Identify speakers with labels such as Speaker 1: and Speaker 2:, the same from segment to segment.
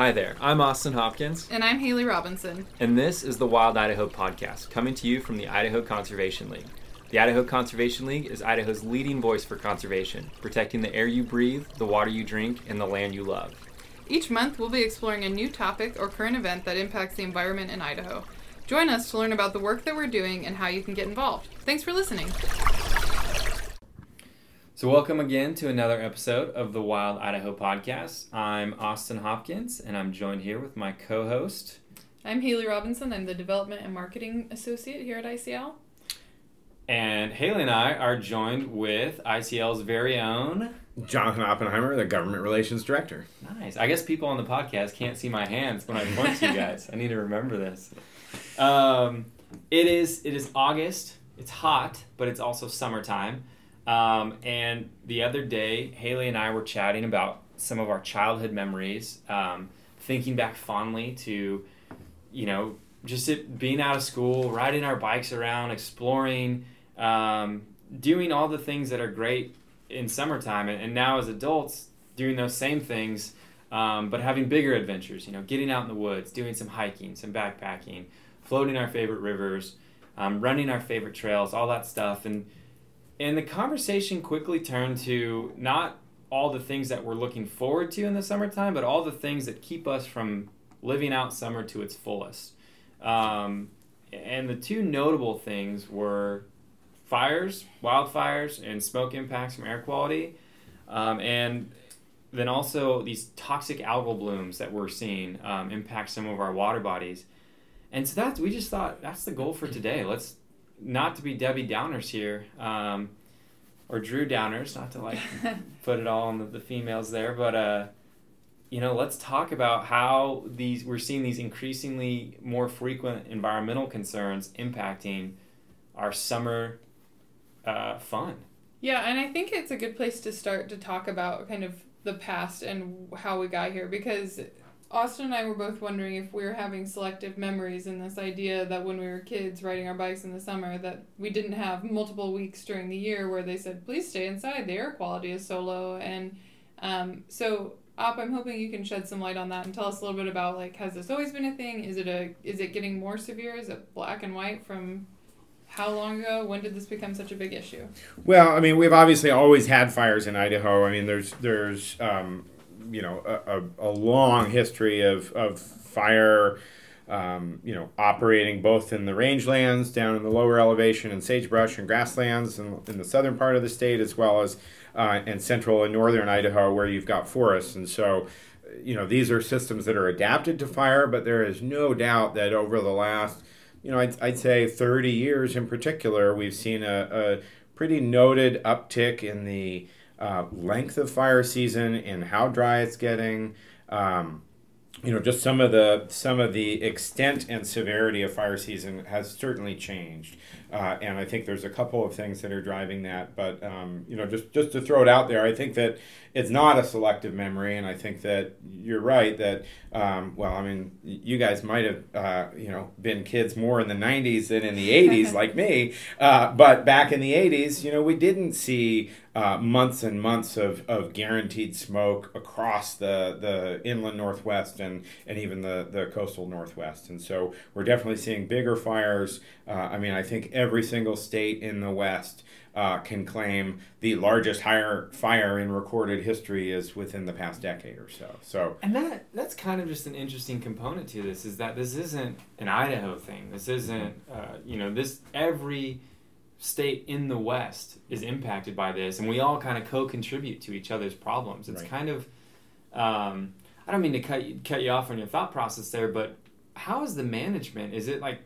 Speaker 1: Hi there, I'm Austin Hopkins,
Speaker 2: And I'm Haley Robinson.
Speaker 1: and this is the Wild Idaho podcast, coming to you from the Idaho Conservation League. The Idaho Conservation League is Idaho's leading voice for conservation, protecting the air you breathe, the water you drink, and the land you love.
Speaker 2: Each month, we'll be exploring a new topic or current event that impacts the environment in Idaho. Join us to learn about the work that we're doing and how you can get involved. Thanks for listening.
Speaker 1: So, welcome again to another episode of the Wild Idaho podcast. I'm Austin Hopkins, and I'm joined here with my co host.
Speaker 2: I'm Haley Robinson. I'm the Development and Marketing Associate here at ICL.
Speaker 1: And Haley and I are joined with ICL's very own.
Speaker 3: Jonathan Oppenheimer, the Government Relations Director.
Speaker 1: Nice. I guess people on the podcast can't see my hands when I point to you guys. I need to remember this. Um, it is it is August. It's hot, but it's also summertime. Um, and the other day, Haley and I were chatting about some of our childhood memories, um, thinking back fondly to, you know, just it, being out of school, riding our bikes around, exploring, um, doing all the things that are great in summertime, and, and now as adults, doing those same things, um, but having bigger adventures. You know, getting out in the woods, doing some hiking, some backpacking, floating our favorite rivers, um, running our favorite trails, all that stuff, and and the conversation quickly turned to not all the things that we're looking forward to in the summertime, but all the things that keep us from living out summer to its fullest. Um, and the two notable things were fires, wildfires, and smoke impacts from air quality. Um, and then also these toxic algal blooms that we're seeing um, impact some of our water bodies. And so that's, we just thought that's the goal for today. Let's not to be Debbie Downers here, um, or Drew Downers, not to like put it all on the, the females there, but uh, you know, let's talk about how these we're seeing these increasingly more frequent environmental concerns impacting our summer uh, fun.
Speaker 2: Yeah, and I think it's a good place to start to talk about kind of the past and how we got here because Austin and I were both wondering if we were having selective memories in this idea that when we were kids riding our bikes in the summer that we didn't have multiple weeks during the year where they said please stay inside the air quality is so low and um, so Op, I'm hoping you can shed some light on that and tell us a little bit about like has this always been a thing? Is it a is it getting more severe? Is it black and white from how long ago? When did this become such a big issue?
Speaker 3: Well, I mean, we've obviously always had fires in Idaho. I mean, there's there's um, you know a, a, a, long history of of fire. Um, you know, operating both in the rangelands, down in the lower elevation, and sagebrush and grasslands in, in the southern part of the state, as well as uh, in central and northern Idaho, where you've got forests. And so, you know, these are systems that are adapted to fire, but there is no doubt that over the last, you know, I'd, I'd say 30 years in particular, we've seen a, a pretty noted uptick in the uh, length of fire season and how dry it's getting. Um, you know, just some of the some of the extent and severity of fire season has certainly changed, uh, and I think there's a couple of things that are driving that. But um, you know, just just to throw it out there, I think that it's not a selective memory, and I think that you're right that um, well, I mean, you guys might have uh, you know been kids more in the '90s than in the '80s, like me. Uh, but back in the '80s, you know, we didn't see uh, months and months of, of guaranteed smoke across the, the inland northwest and, and even the, the coastal northwest. And so we're definitely seeing bigger fires. Uh, I mean, I think every single state in the west uh, can claim the largest higher fire in recorded history is within the past decade or so. So
Speaker 1: and that that's kind of just an interesting component to this is that this isn't an Idaho thing. This isn't uh, you know this every state in the West is impacted by this, and we all kind of co-contribute to each other's problems. It's
Speaker 3: Right.
Speaker 1: kind of, um, I don't mean to cut you, cut you off on your thought process there, but how is the management? Is it like,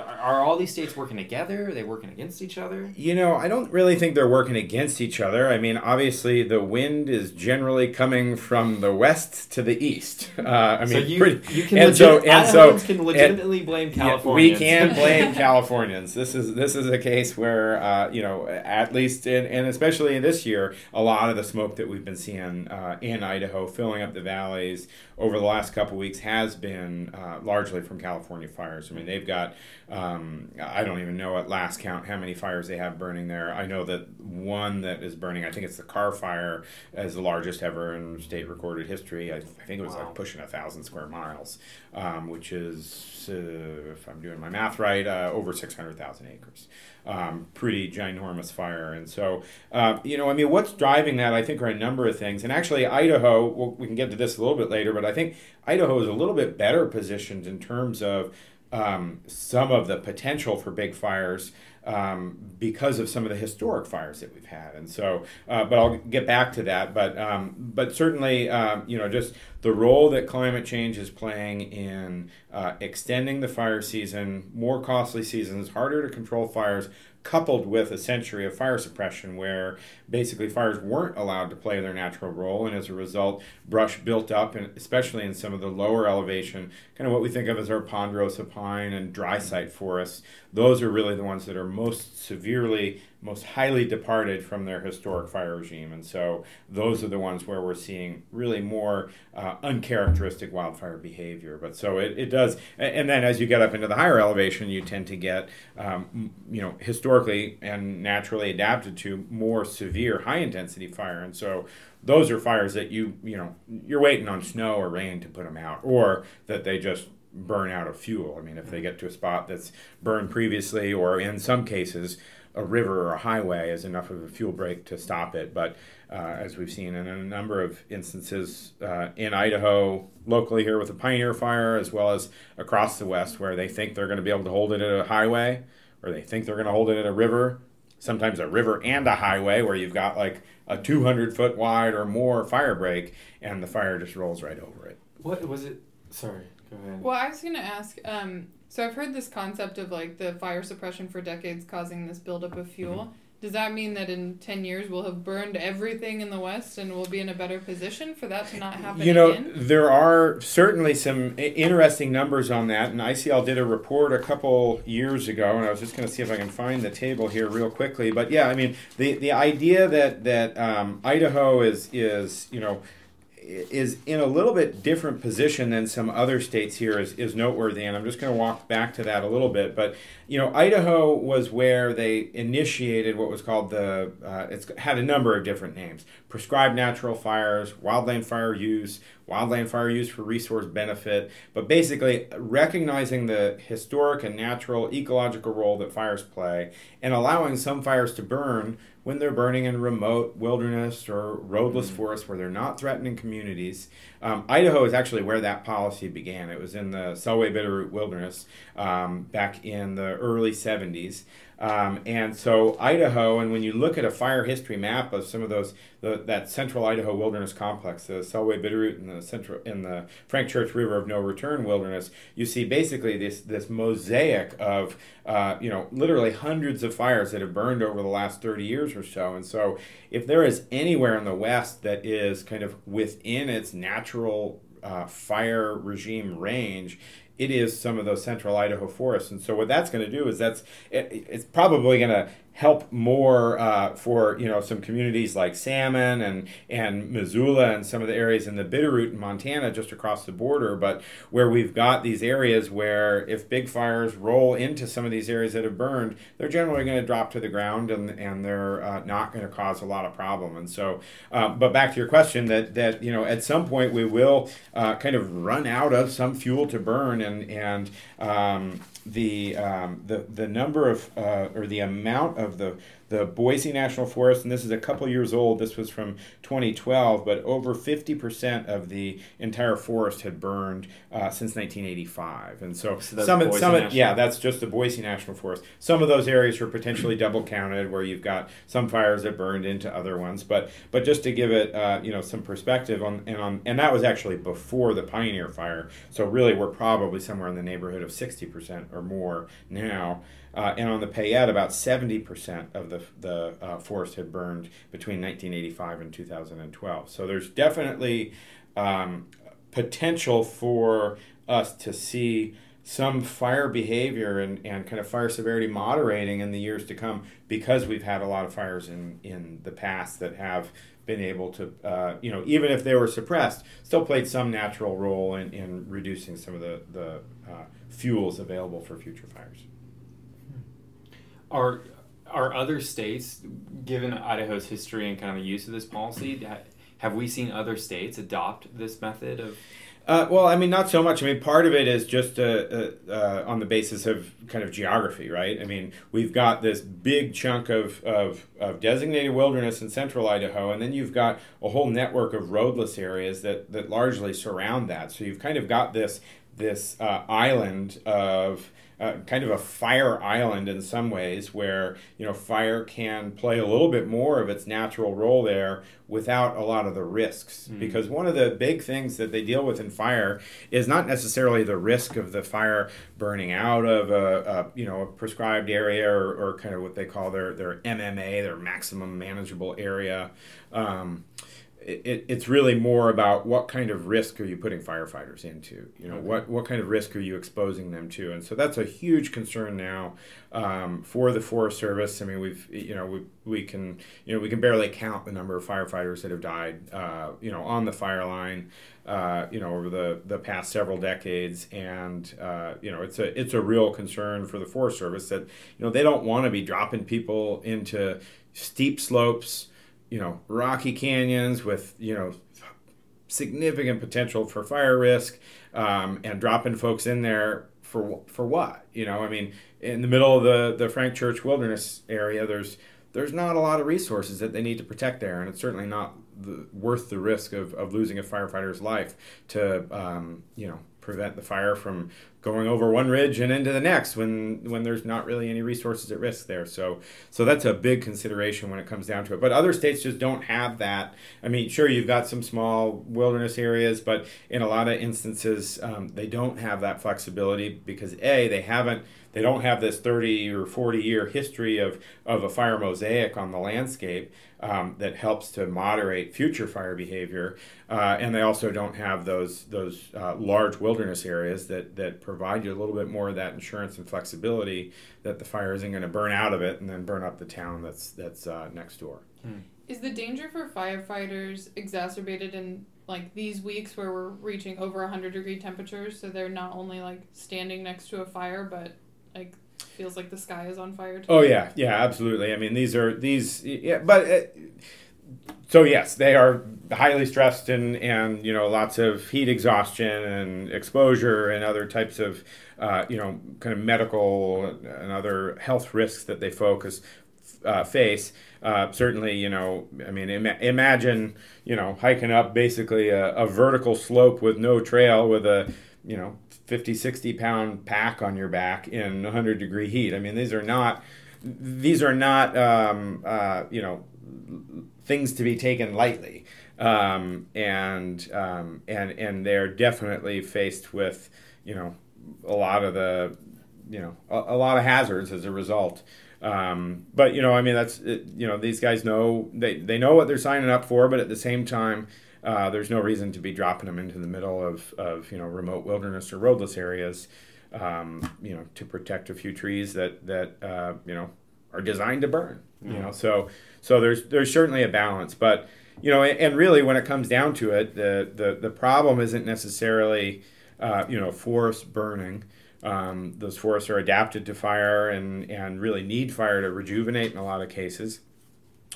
Speaker 1: are, are all these states working together? Are they working against each other?
Speaker 3: You know, I don't really think they're working against each other. I mean, obviously, the wind is generally coming from the west to the east. Uh, I mean,
Speaker 1: so you,
Speaker 3: pretty,
Speaker 1: you can,
Speaker 3: and so
Speaker 1: legit-
Speaker 3: and so
Speaker 1: can legitimately blame
Speaker 3: yeah, we can blame Californians. This is this is a case where uh, you know, at least in, and especially this year, a lot of the smoke that we've been seeing uh, in Idaho, filling up the valleys over the last couple weeks, has been uh, largely from California fires. I mean, they've got um, I don't even know at last count how many fires they have burning there. I know that one that is burning, I think it's the Carr Fire, is the largest ever in state recorded history. I, I think it was
Speaker 1: Wow.
Speaker 3: like pushing a thousand square miles, um, which is, uh, if I'm doing my math right, uh, over 600,000 acres. Um, pretty ginormous fire. And so, uh, you know, I mean, what's driving that, I think, are a number of things. And actually, Idaho, well, we can get to this a little bit later, but I think Idaho is a little bit better positioned in terms of um, some of the potential for big fires um, because of some of the historic fires that we've had. And so, uh, but I'll get back to that. But um, but certainly, um, you know, just the role that climate change is playing in uh, extending the fire season, more costly seasons, harder to control fires. Coupled with a century of fire suppression, where basically fires weren't allowed to play their natural role, and as a result, brush built up, and especially in some of the lower elevation, kind of what we think of as our ponderosa pine and dry site forests. Those are really the ones that are most severely, most highly departed from their historic fire regime, and so those are the ones where we're seeing really more uh, uncharacteristic wildfire behavior. But so it, it does, and then as you get up into the higher elevation, you tend to get, um, you know, historically and naturally adapted to more severe high intensity fire, and so those are fires that you you know you're waiting on snow or rain to put them out, or that they just burn out of fuel. I mean, if they get to a spot that's burned previously, or in some cases, a river or a highway is enough of a fuel break to stop it. But uh, as we've seen in a number of instances uh, in Idaho, locally here with the Pioneer Fire, as well as across the West, where they think they're going to be able to hold it at a highway, or they think they're going to hold it at a river, sometimes a river and a highway, where you've got like a 200 foot wide or more fire break, and the fire just rolls right over it.
Speaker 1: What was it? Sorry, go ahead.
Speaker 2: Well, I was gonna ask. Um, so I've heard this concept of like the fire suppression for decades causing this buildup of fuel.
Speaker 3: Mm-hmm.
Speaker 2: Does that mean that in ten years we'll have burned everything in the West and we'll be in a better position for that to not happen
Speaker 3: You know,
Speaker 2: again?
Speaker 3: there are certainly some interesting numbers on that, and ICL did a report a couple years ago, and I was just going to see if I can find the table here real quickly. But yeah, I mean, the the idea that that um, Idaho is is you know is in a little bit different position than some other states here is, is noteworthy and i'm just going to walk back to that a little bit but you know idaho was where they initiated what was called the uh, it's had a number of different names. Prescribed natural fires wildland fire use wildland fire use for resource benefit but basically recognizing the historic and natural ecological role that fires play and allowing some fires to burn when they're burning in remote wilderness or roadless forests where they're not threatening communities. Um, Idaho is actually where that policy began. It was in the Selway Bitterroot Wilderness um, back in the early 70s. Um, and so Idaho, and when you look at a fire history map of some of those, the, that central Idaho wilderness complex, the Selway Bitterroot and the central in the Frank Church River of No Return Wilderness, you see basically this this mosaic of uh, you know literally hundreds of fires that have burned over the last 30 years or so. And so if there is anywhere in the West that is kind of within its natural uh, fire regime range, it is some of those central Idaho forests. And so what that's going to do is that's it, it's probably going to help more uh, for you know some communities like Salmon and and Missoula and some of the areas in the Bitterroot in Montana just across the border. But where we've got these areas where if big fires roll into some of these areas that have burned, they're generally going to drop to the ground and and they're uh, not going to cause a lot of problem. And so, uh, but back to your question that that you know at some point we will uh, kind of run out of some fuel to burn and and um, the um, the the number of uh, or the amount of the the Boise National Forest, and this is a couple years old. This was from 2012, but over 50% of the entire forest had burned uh, since 1985. And so,
Speaker 1: So that's
Speaker 3: some
Speaker 1: Boise
Speaker 3: some
Speaker 1: National.
Speaker 3: yeah, that's just the Boise National Forest. Some of those areas are potentially double counted, where you've got some fires that burned into other ones. But but just to give it uh, you know some perspective on and on and that was actually before the Pioneer Fire. So really, we're probably somewhere in the neighborhood of 60% or more now. Uh, and on the Payette, about 70% of the, the uh, forest had burned between 1985 and 2012. So there's definitely um, potential for us to see some fire behavior and, and kind of fire severity moderating in the years to come because we've had a lot of fires in, in the past that have been able to, uh, you know, even if they were suppressed, still played some natural role in, in reducing some of the, the uh, fuels available for future fires.
Speaker 1: Are are other states, given Idaho's history and kind of the use of this policy, ha- have we seen other states adopt this method of?
Speaker 3: Uh, well, I mean, not so much. I mean, part of it is just uh, uh, uh, on the basis of kind of geography, right? I mean, we've got this big chunk of, of, of designated wilderness in central Idaho, and then you've got a whole network of roadless areas that, that largely surround that. So you've kind of got this this uh, island of uh, kind of a fire island in some ways, where you know fire can play a little bit more of its natural role there without a lot of the risks. Mm. Because one of the big things that they deal with in fire is not necessarily the risk of the fire burning out of a, a you know a prescribed area or, or, kind of what they call their their MMA, their maximum manageable area. Um, it, it's really more about what kind of risk are you putting firefighters into? You know okay. what what kind of risk are you exposing them to? And so that's a huge concern now um, for the forest service. I mean we've you know we, we can you know we can barely count the number of firefighters that have died uh, you know on the fire line uh, you know over the, the past several decades. And uh, you know it's a it's a real concern for the forest service that you know they don't want to be dropping people into steep slopes you know, rocky canyons with, you know, significant potential for fire risk um, and dropping folks in there for for what? You know, I mean, in the middle of the, the Frank Church Wilderness area, there's there's not a lot of resources that they need to protect there, and it's certainly not the, worth the risk of, of losing a firefighter's life to um, you know prevent the fire from going over one ridge and into the next when when there's not really any resources at risk there. So so that's a big consideration when it comes down to it. But other states just don't have that. I mean sure you've got some small wilderness areas but in a lot of instances um, they don't have that flexibility because a they haven't they don't have this 30 or 40 year history of, of a fire mosaic on the landscape um, that helps to moderate future fire behavior. Uh, and they also don't have those, those uh, large wilderness areas that, that provide you a little bit more of that insurance and flexibility that the fire isn't going to burn out of it and then burn up the town that's, that's uh, next door.
Speaker 2: Hmm. Is the danger for firefighters exacerbated in like these weeks where we're reaching over 100 degree temperatures so they're not only like standing next to a fire but like feels like the sky is on fire. Too.
Speaker 3: Oh yeah, yeah, absolutely. I mean, these are these, yeah, but. Uh, so yes, they are highly stressed and, and you know lots of heat exhaustion and exposure and other types of uh, you know kind of medical and other health risks that they focus uh, face. Uh, certainly, you know, I mean, Im- imagine you know hiking up basically a, a vertical slope with no trail with a you know 50 60 pound pack on your back in 100 degree heat i mean these are not these are not um, uh, you know things to be taken lightly um, and um, and and they're definitely faced with you know a lot of the you know a, a lot of hazards as a result um, but you know i mean that's you know these guys know they, they know what they're signing up for but at the same time uh, there's no reason to be dropping them into the middle of, of you know remote wilderness or roadless areas, um, you know, to protect a few trees that that uh, you know are designed to burn. Mm-hmm. You know, so so there's there's certainly a balance, but you know, and, really when it comes down to it, the the, the problem isn't necessarily uh, you know forest burning. Um, those forests are adapted to fire and, and really need fire to rejuvenate in a lot of cases.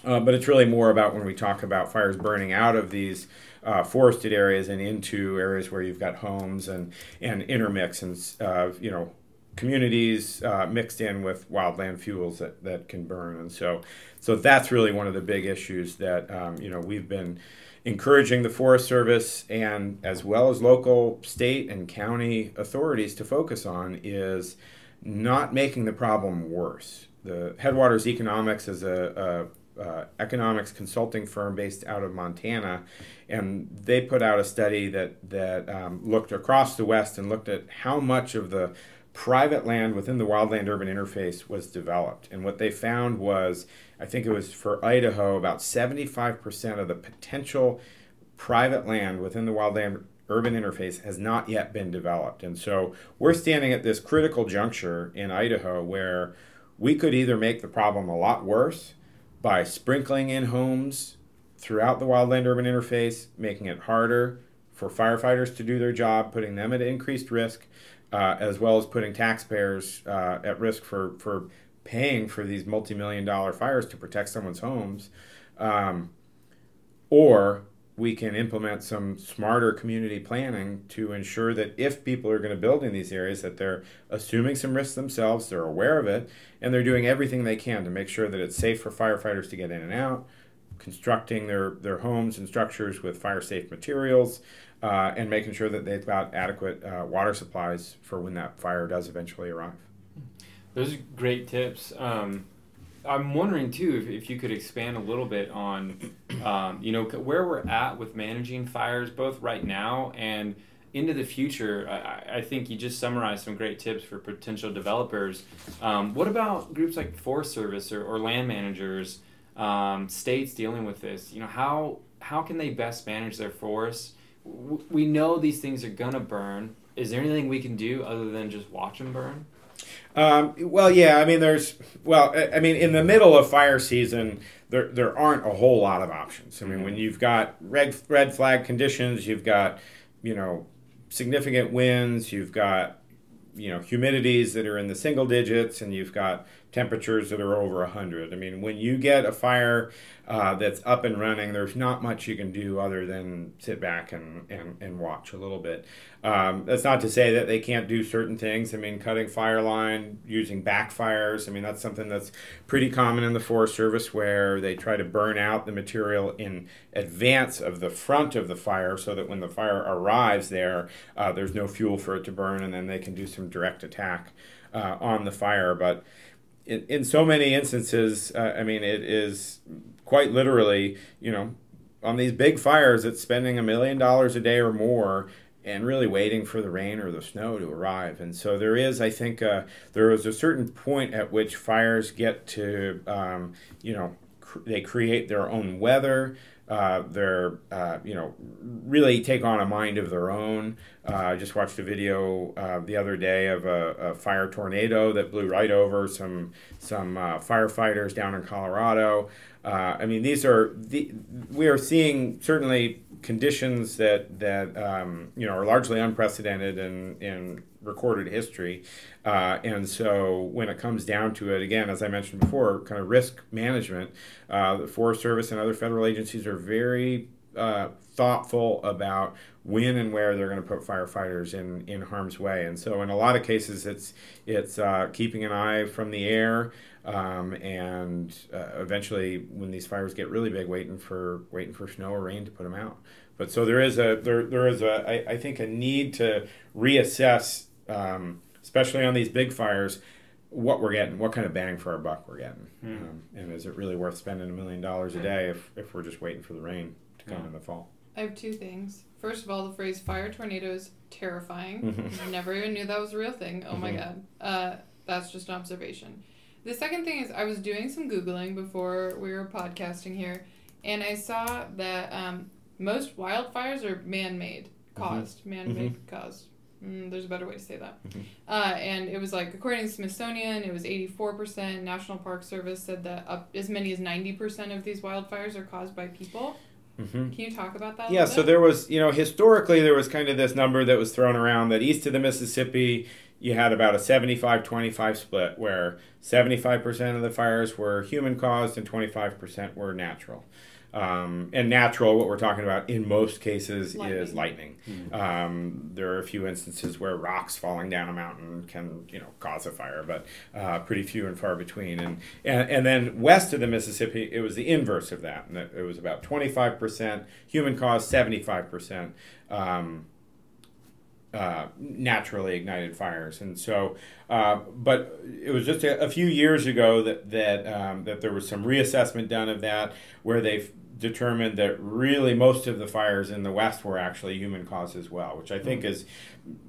Speaker 3: Uh, but it's really more about when we talk about fires burning out of these uh, forested areas and into areas where you've got homes and, and intermix and uh, you know communities uh, mixed in with wildland fuels that, that can burn and so so that's really one of the big issues that um, you know we've been encouraging the Forest Service and as well as local state and county authorities to focus on is not making the problem worse. The Headwaters Economics is a, a uh, economics consulting firm based out of Montana, and they put out a study that that um, looked across the West and looked at how much of the private land within the wildland urban interface was developed. And what they found was, I think it was for Idaho, about 75% of the potential private land within the wildland urban interface has not yet been developed. And so we're standing at this critical juncture in Idaho where we could either make the problem a lot worse by sprinkling in homes throughout the wildland urban interface, making it harder for firefighters to do their job, putting them at increased risk, uh, as well as putting taxpayers uh, at risk for, for paying for these multi-million dollar fires to protect someone's homes, um, or we can implement some smarter community planning to ensure that if people are going to build in these areas that they're assuming some risks themselves they're aware of it and they're doing everything they can to make sure that it's safe for firefighters to get in and out constructing their, their homes and structures with fire safe materials uh, and making sure that they've got adequate uh, water supplies for when that fire does eventually arrive
Speaker 1: those are great tips um, I'm wondering too if, if you could expand a little bit on, um, you know, where we're at with managing fires, both right now and into the future. I, I think you just summarized some great tips for potential developers. Um, what about groups like Forest Service or, or land managers, um, states dealing with this? You know, how how can they best manage their forests? We know these things are gonna burn. Is there anything we can do other than just watch them burn?
Speaker 3: Um, well, yeah, I mean, there's, well, I mean, in the middle of fire season, there, there aren't a whole lot of options. I mean, when you've got red, red flag conditions, you've got, you know, significant winds, you've got, you know, humidities that are in the single digits, and you've got temperatures that are over 100. I mean, when you get a fire uh, that's up and running, there's not much you can do other than sit back and, and, and watch a little bit. Um, that's not to say that they can't do certain things. I mean, cutting fire line, using backfires. I mean, that's something that's pretty common in the Forest Service where they try to burn out the material in advance of the front of the fire so that when the fire arrives there, uh, there's no fuel for it to burn and then they can do some direct attack uh, on the fire. But in, in so many instances, uh, I mean, it is quite literally, you know, on these big fires, it's spending a million dollars a day or more and really waiting for the rain or the snow to arrive. And so there is, I think, uh, there is a certain point at which fires get to, um, you know, cr- they create their own weather. Uh, they're, uh, you know, really take on a mind of their own. Uh, I just watched a video uh, the other day of a, a, fire tornado that blew right over some some uh, firefighters down in Colorado. I mean, these are the we are seeing certainly conditions that that um, you know are largely unprecedented in in recorded history, uh, and so when it comes down to it, again, as I mentioned before, kind of risk management, uh, the Forest Service and other federal agencies are very uh, thoughtful about when and where they're going to put firefighters in, in harm's way. And so, in a lot of cases, it's it's uh, keeping an eye from the air, um, and uh, eventually, when these fires get really big, waiting for waiting for snow or rain to put them out. But so there is a there there is a I, I think a need to reassess, um, especially on these big fires, what we're getting, what kind of bang for our buck we're getting, mm. um, and is it really worth spending a million dollars a day if, if we're just waiting for the rain to come yeah. in the fall?
Speaker 2: I have two things. First of all, the phrase fire tornado is terrifying. Mm-hmm. Never even knew that was a real thing. Oh mm-hmm. my god. Uh, that's just an observation. The second thing is I was doing some Googling before we were podcasting here, and I saw that um, most wildfires are man made, mm-hmm. caused. Mm-hmm. Man made, caused. Mm, there's a better way to say that. Mm-hmm. Uh, and it was like, according to Smithsonian, it was 84%. National Park Service said that up as many as 90% of these wildfires are caused by people. Mm-hmm. Can you talk about that?
Speaker 3: Yeah, so there was, you know, historically there was kind of this number that was thrown around that east of the Mississippi, you had about a 75 25 split where 75% of the fires were human caused and 25% were natural. Um, and natural, what we're talking about in most cases lightning. is lightning. Mm-hmm. Um, there are a few instances where rocks falling down a mountain can, you know, cause a fire, but uh, pretty few and far between. And, and and then west of the Mississippi, it was the inverse of that. And it was about 25% human caused, 75%. Um, uh, naturally ignited fires, and so, uh, but it was just a, a, few years ago that that um, that there was some reassessment done of that, where they determined that really most of the fires in the West were actually human caused as well, which I think mm-hmm. is,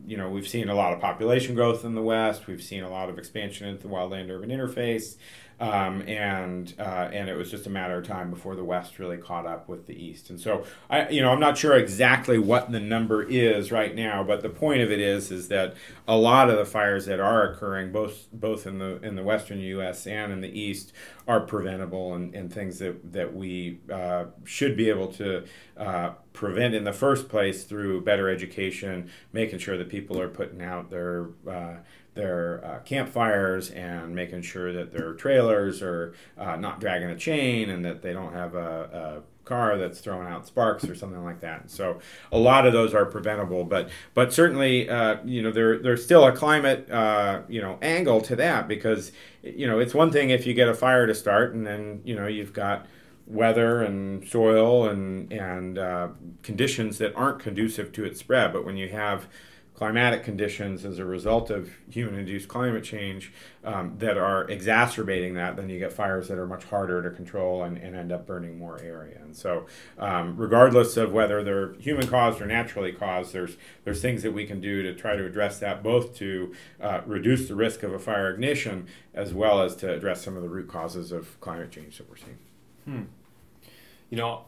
Speaker 3: you know, we've seen a lot of population growth in the West. We've seen a lot of expansion into the wildland urban interface. Um, and uh, and it was just a matter of time before the West really caught up with the East. And so I, you know, I'm not sure exactly what the number is right now, but the point of it is is that a lot of the fires that are occurring, both both in the in the Western U.S. and in the East, are preventable and, and things that that we uh, should be able to uh, prevent in the first place through better education, making sure that people are putting out their uh, their uh, campfires and making sure that their trailers are uh, not dragging a chain and that they don't have a, a car that's throwing out sparks or something like that. So a lot of those are preventable, but but certainly uh, you know there there's still a climate uh, you know angle to that because you know it's one thing if you get a fire to start and then you know you've got weather and soil and and uh, conditions that aren't conducive to its spread, but when you have climatic conditions as a result of human induced climate change um, that are exacerbating that, then you get fires that are much harder to control and, and end up burning more area. And so, um, regardless of whether they're human caused or naturally caused, there's, there's things that we can do to try to address that, both to uh, reduce the risk of a fire ignition as well as to address some of the root causes of climate change that we're seeing.
Speaker 1: Hmm. You know,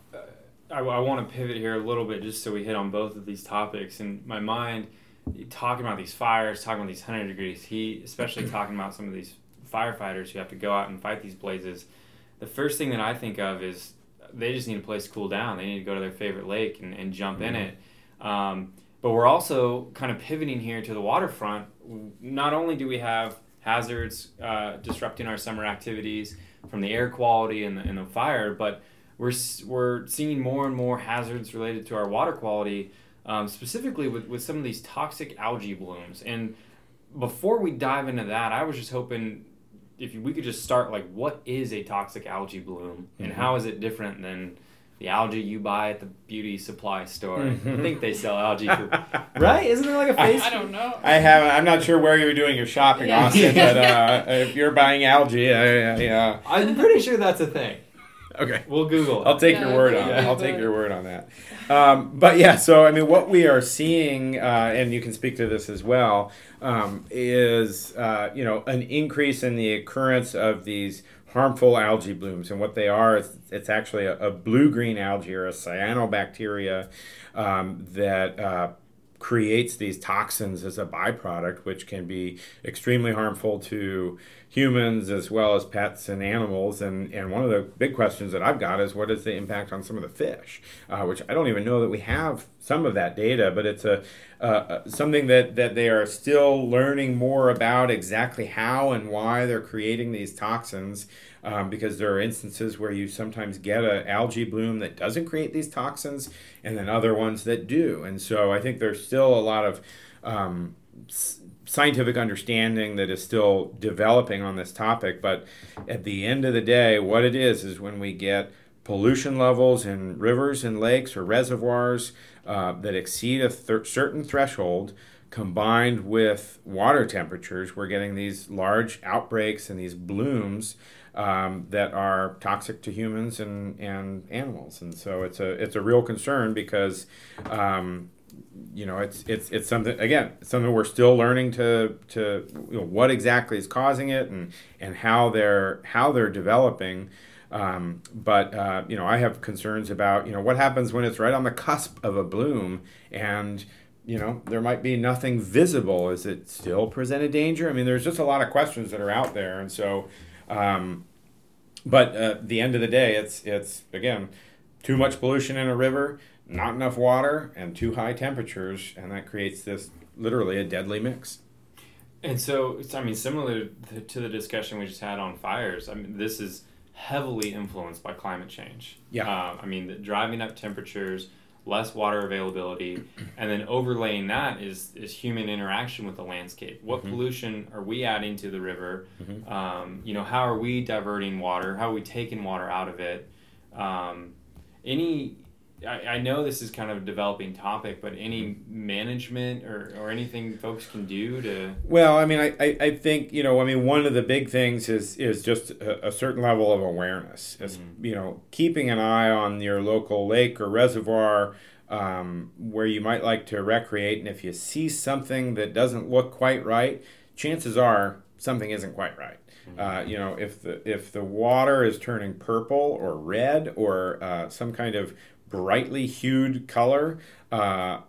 Speaker 1: I, I want to pivot here a little bit just so we hit on both of these topics. In my mind, talking about these fires, talking about these 100 degrees heat, especially talking about some of these firefighters who have to go out and fight these blazes, the first thing that I think of is they just need a place to cool down. They need to go to their favorite lake and, and jump mm-hmm. in it. Um, but we're also kind of pivoting here to the waterfront. Not only do we have hazards uh, disrupting our summer activities from the air quality and the, and the fire, but we're, we're seeing more and more hazards related to our water quality um, specifically with, with some of these toxic algae blooms. And before we dive into that, I was just hoping if we could just start like, what is a toxic algae bloom, and mm-hmm. how is it different than the algae you buy at the beauty supply store. Mm-hmm. I think they sell algae, for, right? Isn't there like a face?
Speaker 2: I, I don't know.
Speaker 3: I have. I'm not sure where you're doing your shopping, yeah. Austin, but uh, if you're buying algae, I, I, uh...
Speaker 1: I'm pretty sure that's a thing.
Speaker 3: Okay.
Speaker 1: We'll Google. It.
Speaker 3: I'll take yeah, your word on it. I'll take your word on that. Um, but yeah, so I mean, what we are seeing, uh, and you can speak to this as well, um, is uh, you know an increase in the occurrence of these harmful algae blooms, and what they are is it's actually a, a blue-green algae or a cyanobacteria um, that uh, creates these toxins as a byproduct, which can be extremely harmful to humans as well as pets and animals. And, and one of the big questions that I've got is what is the impact on some of the fish, uh, which I don't even know that we have some of that data, but it's a uh, something that, that they are still learning more about exactly how and why they're creating these toxins. Um, because there are instances where you sometimes get an algae bloom that doesn't create these toxins, and then other ones that do. And so I think there's still a lot of um, scientific understanding that is still developing on this topic. But at the end of the day, what it is is when we get pollution levels in rivers and lakes or reservoirs uh, that exceed a th- certain threshold combined with water temperatures, we're getting these large outbreaks and these blooms um, that are toxic to humans and, and animals. And so it's a, it's a real concern because um, you know, it's it's it's something again, something we're still learning to to you know, what exactly is causing it and and how they're how they're developing. Um, but uh, you know, I have concerns about you know what happens when it's right on the cusp of a bloom and you know there might be nothing visible. Is it still present a danger? I mean, there's just a lot of questions that are out there, and so. Um, but uh, at the end of the day, it's it's again too much pollution in a river not enough water, and too high temperatures, and that creates this literally a deadly mix.
Speaker 1: And so, I mean, similar to the discussion we just had on fires, I mean, this is heavily influenced by climate change.
Speaker 3: Yeah.
Speaker 1: Uh, I mean, the driving up temperatures, less water availability, and then overlaying that is, is human interaction with the landscape. What mm-hmm. pollution are we adding to the river? Mm-hmm. Um, you know, how are we diverting water? How are we taking water out of it? Um, any I, I know this is kind of a developing topic, but any management or, or anything folks can do to
Speaker 3: well, I mean, I, I, I think you know, I mean, one of the big things is is just a, a certain level of awareness. As, mm-hmm. You know, keeping an eye on your local lake or reservoir um, where you might like to recreate, and if you see something that doesn't look quite right, chances are something isn't quite right. Mm-hmm. Uh, you know, if the if the water is turning purple or red or uh, some kind of brightly hued color. Uh,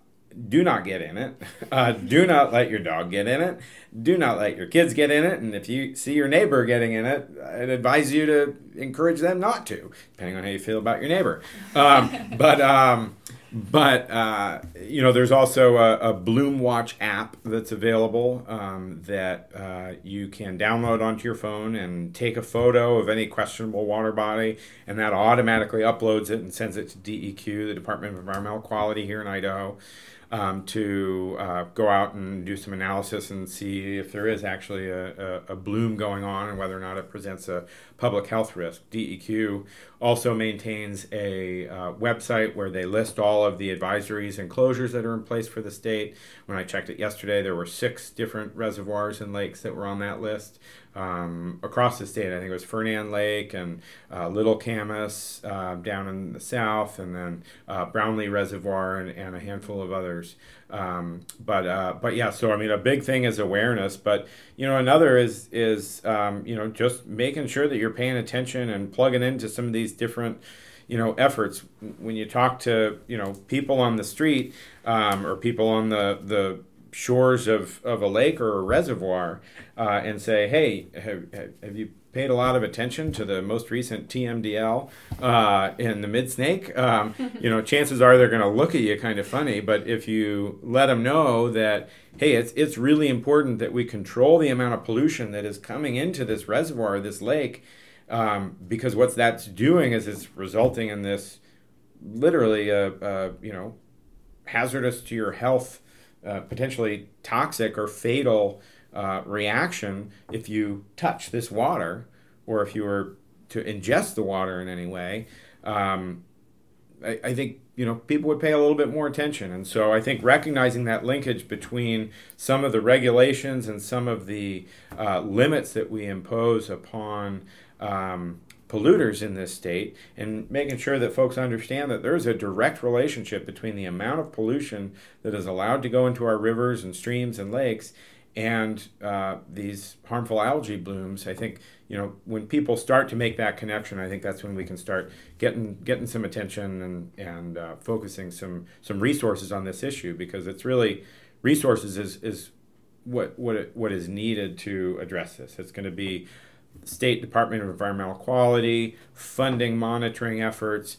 Speaker 3: do not get in it. Uh, do not let your dog get in it. Do not let your kids get in it. And if you see your neighbor getting in it, I'd advise you to encourage them not to, depending on how you feel about your neighbor. Um, but um, but uh, you know, there's also a, a, Bloom Watch app that's available um, that uh, you can download onto your phone and take a photo of any questionable water body, and that automatically uploads it and sends it to DEQ, the Department of Environmental Quality here in Idaho um, to uh, go out and do some analysis and see if there is actually a, a, a, bloom going on and whether or not it presents a public health risk. DEQ also maintains a uh, website where they list all of the advisories and closures that are in place for the state. When I checked it yesterday, there were six different reservoirs and lakes that were on that list um, across the state. I think it was Fernan Lake and uh, Little Camas uh, down in the south, and then uh, Brownlee Reservoir and, and, a handful of others. Um, but uh, but yeah, so I mean, a big thing is awareness, but you know, another is is um, you know just making sure that you're paying attention and plugging into some of these different you know efforts when you talk to you know people on the street um, or people on the the shores of, of a lake or a reservoir uh, and say, hey, have, have you paid a lot of attention to the most recent TMDL uh, in the mid snake? Um, you know, chances are they're going to look at you kind of funny. But if you let them know that, hey, it's, it's really important that we control the amount of pollution that is coming into this reservoir, this lake, um, because what that's doing is it's resulting in this literally a, a you know hazardous to your health uh, potentially toxic or fatal uh, reaction if you touch this water or if you were to ingest the water in any way. Um, I, I, think you know people would pay a little bit more attention, and so I think recognizing that linkage between some of the regulations and some of the uh, limits that we impose upon um, polluters in this state and making sure that folks understand that there's a direct relationship between the amount of pollution that is allowed to go into our rivers and streams and lakes and uh, these harmful algae blooms. I think you know when people start to make that connection, I think that's when we can start getting getting some attention and and uh, focusing some some resources on this issue because it's really resources is is what what what is needed to address this. It's going to be State Department of Environmental Quality, funding monitoring efforts,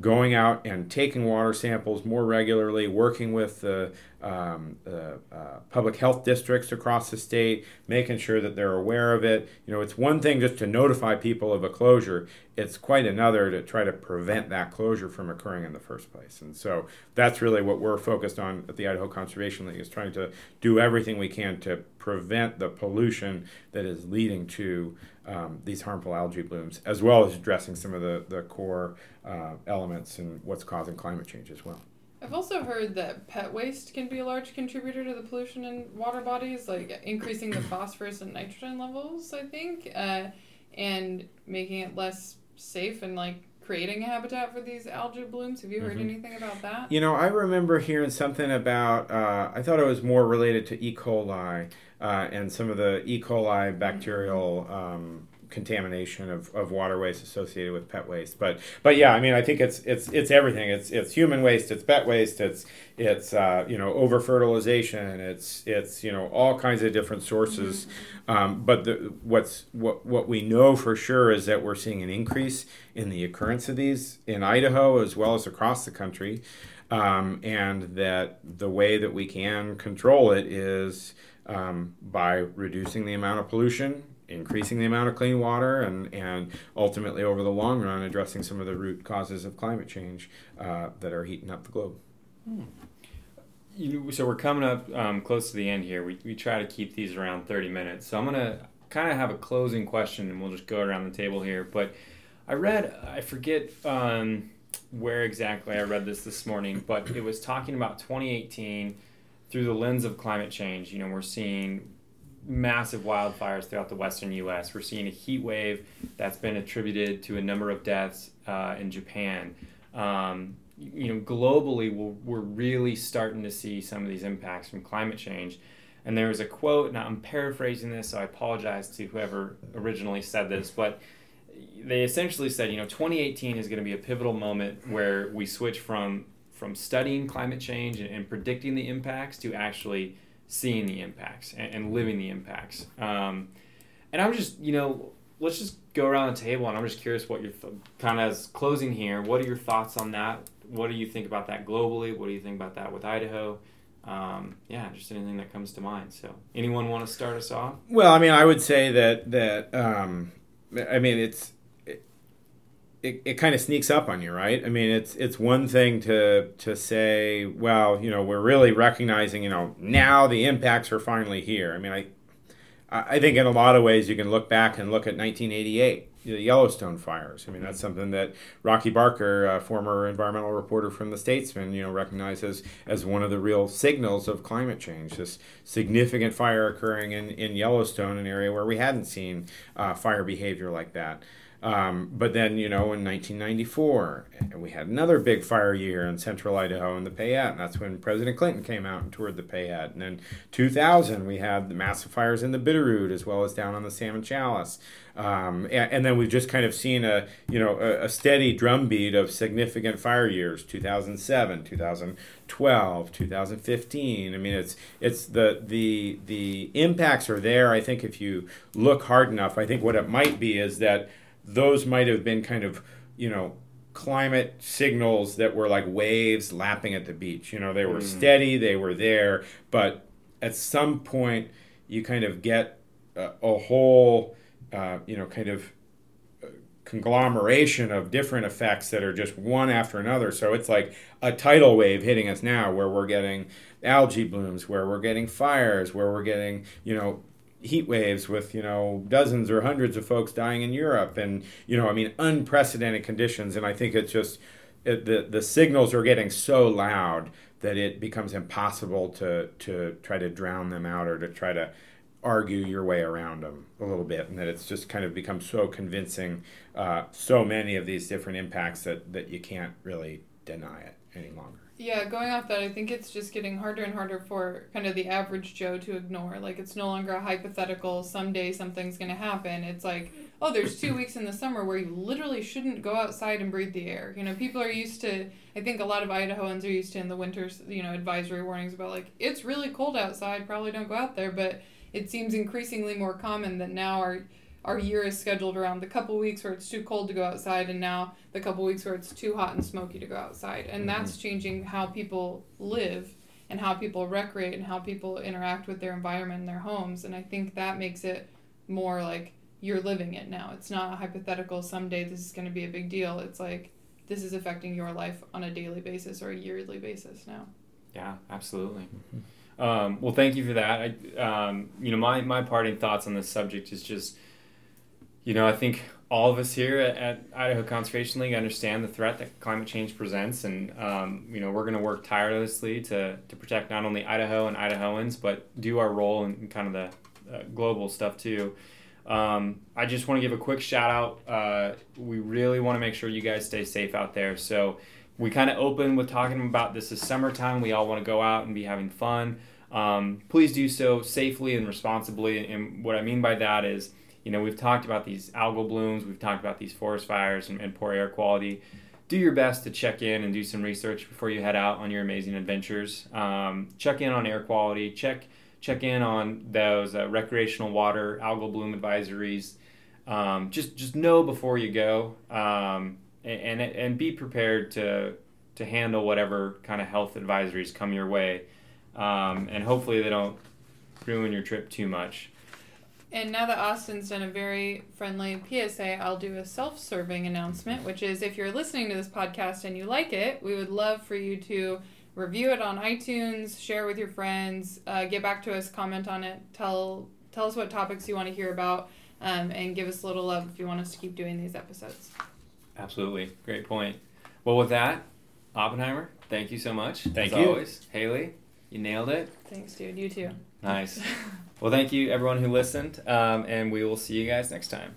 Speaker 3: going out and taking water samples more regularly, working with the um, uh, uh, public health districts across the state, making sure that they're aware of it. You know, it's one thing just to notify people of a closure, it's quite another to try to prevent that closure from occurring in the first place. And so that's really what we're focused on at the Idaho Conservation League is trying to do everything we can to prevent the pollution that is leading to um, these harmful algae blooms, as well as addressing some of the, the core uh, elements and what's causing climate change as well.
Speaker 2: I've also heard that pet waste can be a large contributor to the pollution in water bodies, like increasing the phosphorus and nitrogen levels, I think, uh, and making it less safe and like creating a habitat for these algae blooms. Have you heard mm-hmm. anything about that?
Speaker 3: You know, I remember hearing something about, uh, I thought it was more related to E. coli uh, and some of the E. coli bacterial um, contamination of, of water waste associated with pet waste. But but yeah, I mean, I think it's it's it's everything. It's it's human waste. It's pet waste. It's it's uh, you know over fertilization. It's it's you know all kinds of different sources. Mm-hmm. Um, but the, what's what what we know for sure is that we're seeing an increase in the occurrence of these in Idaho as well as across the country. Um, and that the way that we can control it is um, by reducing the amount of pollution, increasing the amount of clean water, and, and ultimately, over the long run, addressing some of the root causes of climate change uh, that are heating up the globe. Hmm.
Speaker 1: You, so we're coming up um, close to the end here. We, we try to keep these around 30 minutes. So I'm going to kind of have a closing question and we'll just go around the table here. But I read, I forget um, where exactly I read this this morning, but it was talking about 2018 through the lens of climate change, you know, we're seeing massive wildfires throughout the western U.S. We're seeing a heat wave that's been attributed to a number of deaths uh, in Japan. Um, you know, globally, we're, we're really starting to see some of these impacts from climate change. And there was a quote, and I'm paraphrasing this, so I apologize to whoever originally said this, but they essentially said, you know, 2018 is going to be a pivotal moment where we switch from from studying climate change and, and, predicting the impacts to actually seeing the impacts and, and living the impacts. Um, and I'm just, you know, let's just go around the table and I'm just curious what your th- kind of as closing here. What are your thoughts on that? what do you think about that globally? What do you think about that with Idaho? Um, yeah, just anything that comes to mind. So, anyone want to start us off?
Speaker 3: Well, I mean, I would say that that um, I mean it's it, it, kind of sneaks up on you, right? I mean, it's it's one thing to to say, well, you know, we're really recognizing, you know, now the impacts are finally here. I mean, I I think in a lot of ways you can look back and look at 1988 the Yellowstone fires. I mean, that's something that Rocky Barker, former environmental reporter from the Statesman, you know, recognizes as one of the real signals of climate change. This significant fire occurring in, in Yellowstone, an area where we hadn't seen uh, fire behavior like that. Um, but then, you know, in 1994, we had another big fire year in central Idaho in the Payette. And that's when President Clinton came out and toured the Payette. And then 2000, we had the massive fires in the Bitterroot as well as down on the Salmon Challis. Um, and, and, then we've just kind of seen a, you know, a, a steady drumbeat of significant fire years, 2007, 2012, 2015. I mean, it's, it's the, the, the impacts are there. I think if you look hard enough, I think what it might be is that those might have been kind of, you know, climate signals that were like waves lapping at the beach. You know, they were mm. steady, they were there, but at some point you kind of get a, a whole, uh, you know, kind of uh, conglomeration of different effects that are just one after another. So it's like a tidal wave hitting us now where we're getting algae blooms, where we're getting fires, where we're getting, you know, heat waves with you know dozens or hundreds of folks dying in Europe, and you know I mean unprecedented conditions. And I think it's just it, the the signals are getting so loud that it becomes impossible to to try to drown them out or to try to argue your way around them a little bit, and that it's just kind of become so convincing, uh, so many of these different impacts that that you can't really deny it any longer.
Speaker 2: Yeah, going off that, I think it's just getting harder and harder for kind of the average Joe to ignore. Like, it's no longer a hypothetical, someday something's going to happen. It's like, oh, there's two weeks in the summer where you literally shouldn't go outside and breathe the air. You know, people are used to, I think a lot of Idahoans are used to in the winters, you know, advisory warnings about like, it's really cold outside, probably don't go out there. But it seems increasingly more common that now our our year is scheduled around the couple weeks where it's too cold to go outside and now the couple weeks where it's too hot and smoky to go outside. And mm-hmm. that's changing how people live and how people recreate and how people interact with their environment and their homes. And i think that makes it more like you're living it now. It's not a hypothetical someday this is going to be a big deal. It's like this is affecting your life on a daily basis or a yearly basis now.
Speaker 1: Yeah absolutely. Mm-hmm. um, well thank you for that. I, um, you know my, my parting thoughts on this subject is just you know, I think all of us here at, at, Idaho Conservation League understand the threat that climate change presents, and um, you know we're going to work tirelessly to, to protect not only Idaho and Idahoans, but do our role in, in kind of the uh, global stuff too. Um, I just want to give a quick shout out. Uh, we really want to make sure you guys stay safe out there. So we kind of open with talking about this is summertime. We all want to go out and be having fun. Um, please do so safely and responsibly. And what I mean by that is you know, we've talked about these algal blooms, we've talked about these forest fires and, and poor air quality. Do your best to check in and do some research before you head out on your amazing adventures. Um, check in on air quality. Check check in on those uh, recreational water algal bloom advisories. Um, just just know before you go, um, and, and and be prepared to to handle whatever kind of health advisories come your way, um, and hopefully they don't ruin your trip too much.
Speaker 2: And now that Austin's done a very friendly PSA, I'll do a self serving announcement, which is if you're listening to this podcast and you like it, we would love for you to review it on iTunes, share with your friends, uh, get back to us, comment on it, tell tell us what topics you want to hear about, um, and give us a little love if you want us to keep doing these episodes.
Speaker 1: Absolutely. Great point. Well, with that, Oppenheimer, thank you so much.
Speaker 3: Thank you.
Speaker 1: always. Haley, you nailed it.
Speaker 2: Thanks, dude. You too.
Speaker 1: Nice. Well, thank you everyone who listened, um, and we will see you guys next time.